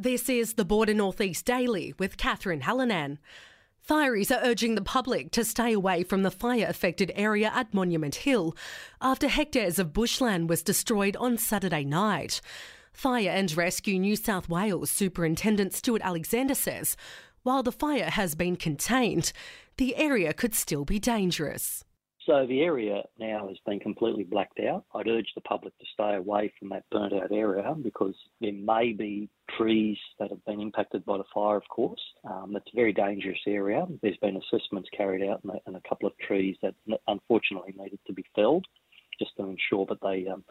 This is the Border Northeast Daily with Catherine Hallinan. Fireys are urging the public to stay away from the fire affected area at Monument Hill after hectares of bushland was destroyed on Saturday night. Fire and Rescue New South Wales Superintendent Stuart Alexander says while the fire has been contained, the area could still be dangerous. So the area now has been completely blacked out. I'd urge the public to stay away from that burnt out area because there may be trees that have been impacted by the fire, of course. Um, it's a very dangerous area. There's been assessments carried out and a couple of trees that unfortunately needed to be felled just to ensure that they um,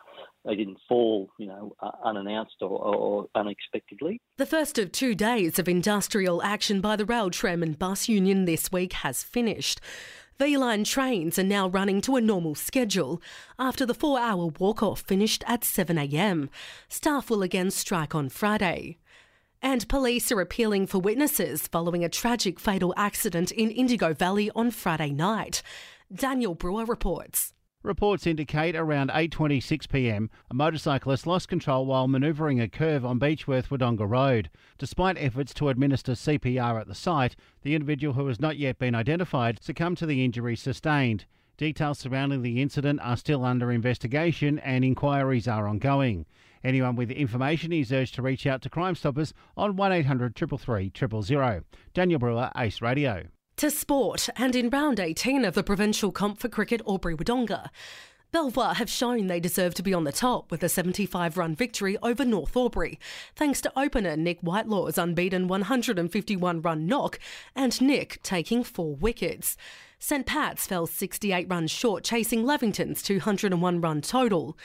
they didn't fall, you know, uh, unannounced or, or, unexpectedly. The first of two days of industrial action by the Rail, Tram and Bus Union this week has finished. V-Line trains are now running to a normal schedule after the four-hour walk-off finished at 7am. Staff will again strike on Friday. And police are appealing for witnesses following a tragic fatal accident in Indigo Valley on Friday night. Daniel Brewer reports. Reports indicate around 8:26 p.m. a motorcyclist lost control while manoeuvring a curve on Beechworth Wodonga Road. Despite efforts to administer CPR at the site, the individual who has not yet been identified succumbed to the injury sustained. Details surrounding the incident are still under investigation and inquiries are ongoing. Anyone with information is urged to reach out to Crime Stoppers on 1800 333 000. Daniel Brewer, Ace Radio. To sport, and in round 18 of the provincial comp for cricket, Albury Wodonga. Belvoir have shown they deserve to be on the top with a 75 run victory over North Albury, thanks to opener Nick Whitelaw's unbeaten 151 run knock and Nick taking four wickets. St Pat's fell 68 runs short, chasing Lavington's 201 run total.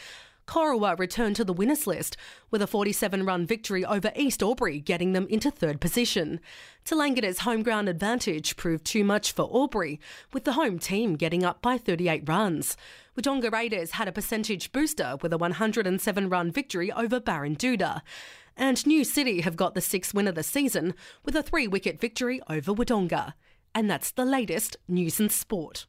Corowa returned to the winners list with a 47 run victory over East Albury, getting them into third position. Tallangatta's home ground advantage proved too much for Albury, with the home team getting up by 38 runs. Wodonga Raiders had a percentage booster with a 107 run victory over Barrendoota. And New City have got the sixth win of the season with a three wicket victory over Wodonga. And that's the latest news and sport.